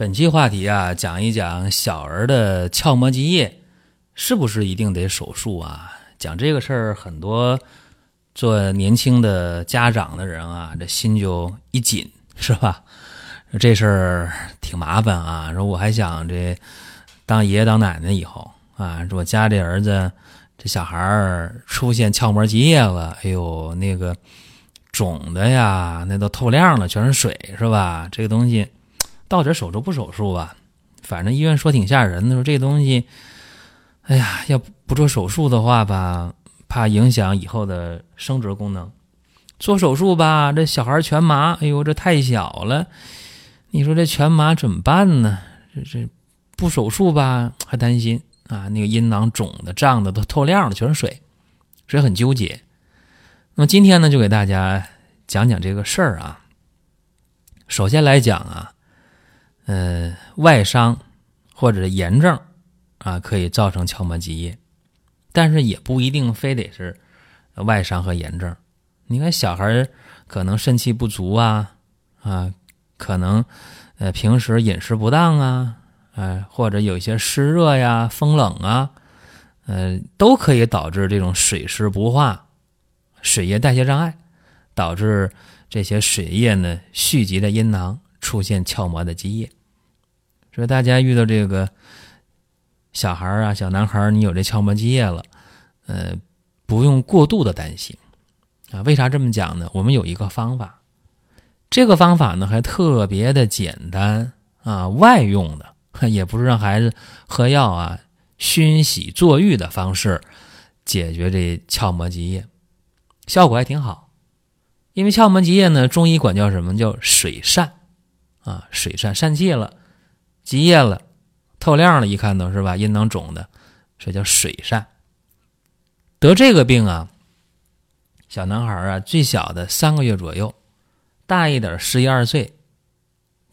本期话题啊，讲一讲小儿的鞘膜积液是不是一定得手术啊？讲这个事儿，很多做年轻的家长的人啊，这心就一紧，是吧？这事儿挺麻烦啊。说我还想这当爷爷当奶奶以后啊，说我家这儿子这小孩儿出现鞘膜积液了，哎呦，那个肿的呀，那都透亮了，全是水，是吧？这个东西。到底手术不手术吧？反正医院说挺吓人的，说这东西，哎呀，要不做手术的话吧，怕影响以后的生殖功能。做手术吧，这小孩全麻，哎呦，这太小了。你说这全麻怎么办呢？这这不手术吧，还担心啊，那个阴囊肿的、胀的都透亮了，全是水，所以很纠结。那么今天呢，就给大家讲讲这个事儿啊。首先来讲啊。呃，外伤或者炎症啊，可以造成鞘膜积液，但是也不一定非得是外伤和炎症。你看小孩可能肾气不足啊啊，可能呃平时饮食不当啊，呃或者有一些湿热呀、风冷啊，呃都可以导致这种水湿不化、水液代谢障碍，导致这些水液呢蓄积在阴囊，出现鞘膜的积液。说大家遇到这个小孩啊，小男孩你有这鞘膜积液了，呃，不用过度的担心啊。为啥这么讲呢？我们有一个方法，这个方法呢还特别的简单啊，外用的，也不是让孩子喝药啊、熏洗坐浴的方式解决这鞘膜积液，效果还挺好。因为鞘膜积液呢，中医管叫什么叫水疝啊，水疝疝气了。积液了，透亮了，一看到是吧？阴囊肿的，这叫水疝。得这个病啊，小男孩啊，最小的三个月左右，大一点十一二岁，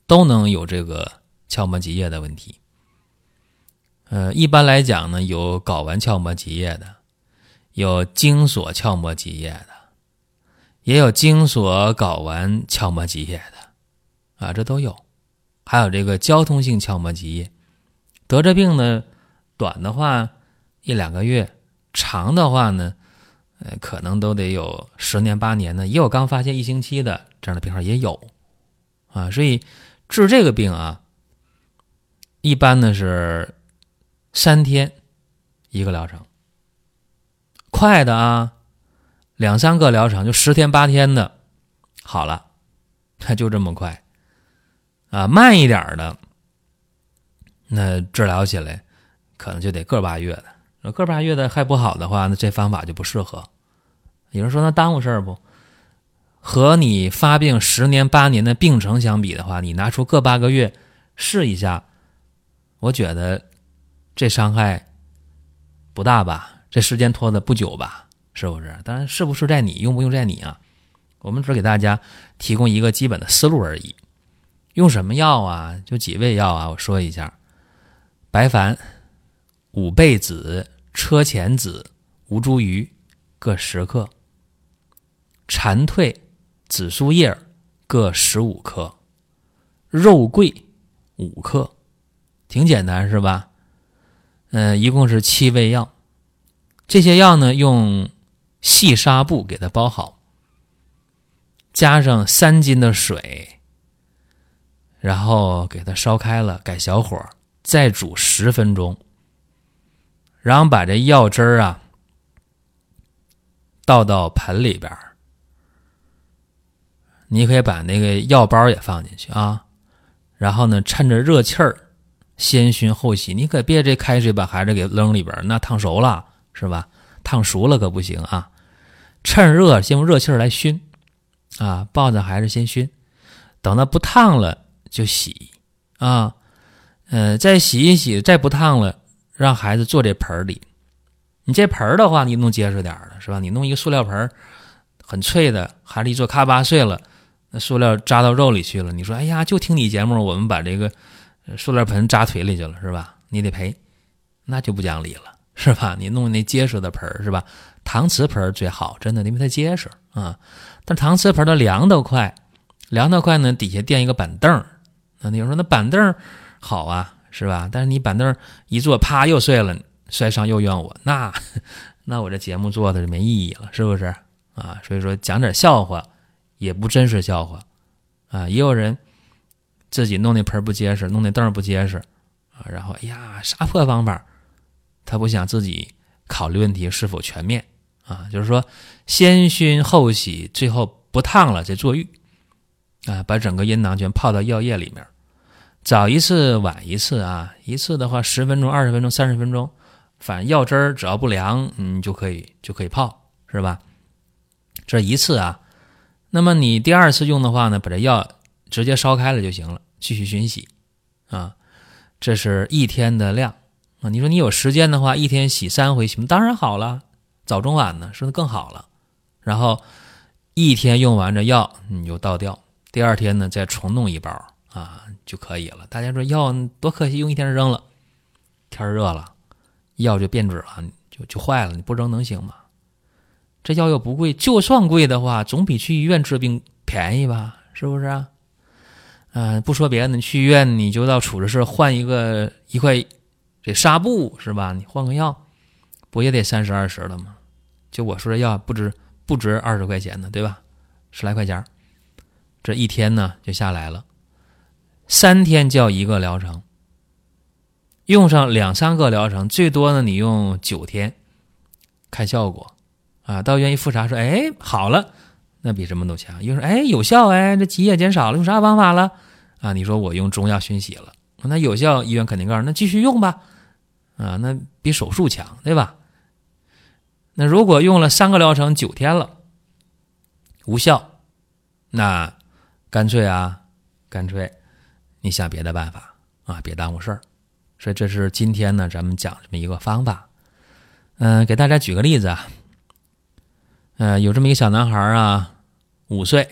都能有这个鞘膜积液的问题。呃，一般来讲呢，有睾丸鞘膜积液的，有精索鞘膜积液的，也有精索睾丸鞘膜积液的，啊，这都有。还有这个交通性鞘膜积液，得这病呢，短的话一两个月，长的话呢，呃，可能都得有十年八年的，也有刚发现一星期的这样的病号也有，啊，所以治这个病啊，一般呢是三天一个疗程，快的啊，两三个疗程就十天八天的好了，它 就这么快。啊，慢一点的，那治疗起来可能就得个把月的。那个把月的还不好的话，那这方法就不适合。有人说那耽误事儿不？和你发病十年八年的病程相比的话，你拿出个八个月试一下，我觉得这伤害不大吧？这时间拖的不久吧？是不是？当然是不是在你用不用在你啊？我们只给大家提供一个基本的思路而已。用什么药啊？就几味药啊？我说一下：白矾、五倍子、车前子、吴茱萸各十克；蝉蜕、紫苏叶各十五克；肉桂五克，挺简单是吧？嗯，一共是七味药。这些药呢，用细纱布给它包好，加上三斤的水。然后给它烧开了，改小火，再煮十分钟。然后把这药汁儿啊倒到盆里边儿。你可以把那个药包也放进去啊。然后呢，趁着热气儿，先熏后洗。你可别这开水把孩子给扔里边，那烫熟了是吧？烫熟了可不行啊。趁热先用热气儿来熏啊，抱着孩子先熏，等它不烫了。就洗啊，呃，再洗一洗，再不烫了，让孩子坐这盆儿里。你这盆儿的话，你弄结实点儿的是吧？你弄一个塑料盆儿，很脆的，孩子一坐咔吧碎了，那塑料扎到肉里去了。你说，哎呀，就听你节目，我们把这个塑料盆扎腿里去了，是吧？你得赔，那就不讲理了，是吧？你弄那结实的盆是吧？搪瓷盆最好，真的，因为它结实啊。但搪瓷盆儿它凉得快，凉得快呢，底下垫一个板凳那你说那板凳好啊，是吧？但是你板凳一坐，啪又碎了。摔伤又怨我，那那我这节目做的就没意义了，是不是啊？所以说讲点笑话也不真是笑话啊。也有人自己弄那盆不结实，弄那凳不结实啊，然后哎呀啥破方法，他不想自己考虑问题是否全面啊？就是说先熏后洗，最后不烫了再坐浴啊，把整个阴囊全泡到药液里面，早一次晚一次啊，一次的话十分钟、二十分钟、三十分钟。反正药汁儿只要不凉，你就可以就可以泡，是吧？这一次啊，那么你第二次用的话呢，把这药直接烧开了就行了，继续熏洗啊。这是一天的量啊。你说你有时间的话，一天洗三回行当然好了，早中晚呢，说的更好了。然后一天用完这药，你就倒掉，第二天呢再重弄一包啊就可以了。大家说药多可惜，用一天扔了，天热了。药就变质了，就就坏了。你不扔能行吗？这药又不贵，就算贵的话，总比去医院治病便宜吧？是不是啊？嗯，不说别的，你去医院你就到处置室换一个一块这纱布是吧？你换个药，不也得三十二十了吗？就我说这药不值不值二十块钱呢，对吧？十来块钱，这一天呢就下来了，三天叫一个疗程。用上两三个疗程，最多呢，你用九天，看效果，啊，到愿意复查说，哎，好了，那比什么都强。又说，哎，有效，哎，这积液减少了，用啥方法了？啊，你说我用中药熏洗了，那有效，医院肯定告诉那继续用吧，啊，那比手术强，对吧？那如果用了三个疗程九天了，无效，那干脆啊，干脆你想别的办法啊，别耽误事儿。所以这是今天呢，咱们讲这么一个方法。嗯，给大家举个例子啊。呃，有这么一个小男孩啊，五岁，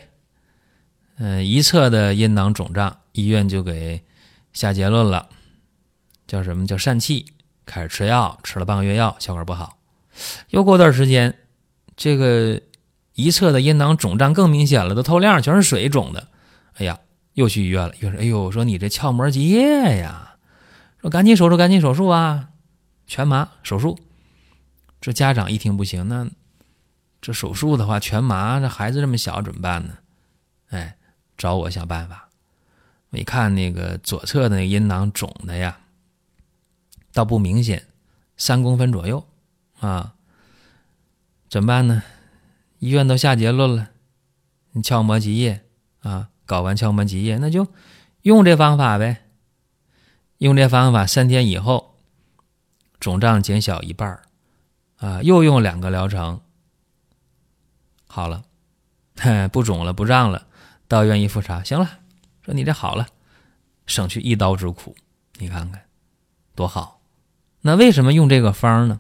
嗯，一侧的阴囊肿胀，医院就给下结论了，叫什么叫疝气，开始吃药，吃了半个月药，效果不好。又过段时间，这个一侧的阴囊肿胀更明显了，都透亮，全是水肿的。哎呀，又去医院了，又说，哎呦，说你这鞘膜积液呀。说赶紧手术，赶紧手术啊！全麻手术。这家长一听不行，那这手术的话全麻，这孩子这么小怎么办呢？哎，找我想办法。我一看那个左侧的那个阴囊肿的呀，倒不明显，三公分左右啊。怎么办呢？医院都下结论了，你鞘膜积液啊，睾丸鞘膜积液，那就用这方法呗。用这方法三天以后，肿胀减小一半啊，又用两个疗程，好了，不肿了，不胀了，到医院一复查，行了，说你这好了，省去一刀之苦，你看看多好。那为什么用这个方呢？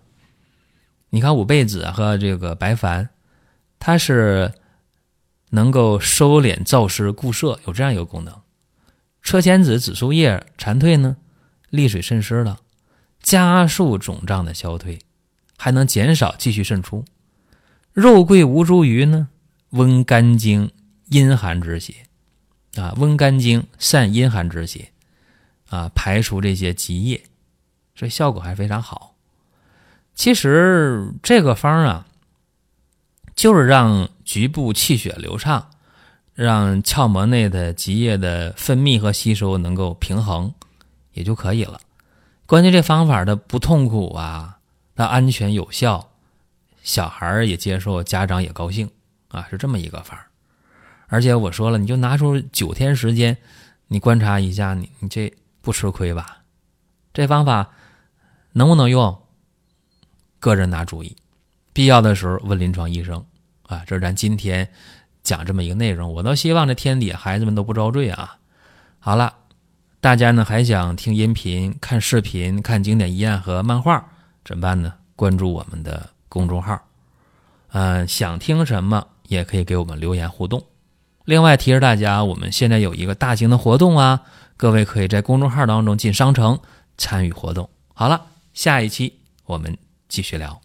你看五倍子和这个白矾，它是能够收敛燥湿固摄，有这样一个功能。车前子、紫苏叶、蝉蜕呢？利水渗湿了，加速肿胀的消退，还能减少继续渗出。肉桂吴茱萸呢，温肝经、阴寒之邪啊，温肝经、散阴寒之邪啊，排除这些积液，所以效果还非常好。其实这个方啊，就是让局部气血流畅，让鞘膜内的积液的分泌和吸收能够平衡。也就可以了。关键这方法的不痛苦啊，它安全有效，小孩也接受，家长也高兴啊，是这么一个法儿。而且我说了，你就拿出九天时间，你观察一下，你你这不吃亏吧？这方法能不能用？个人拿主意，必要的时候问临床医生啊。这是咱今天讲这么一个内容，我倒希望这天底下孩子们都不遭罪啊。好了，大家呢还想听音频、看视频、看经典遗案和漫画，怎么办呢？关注我们的公众号，嗯，想听什么也可以给我们留言互动。另外提示大家，我们现在有一个大型的活动啊，各位可以在公众号当中进商城参与活动。好了，下一期我们继续聊。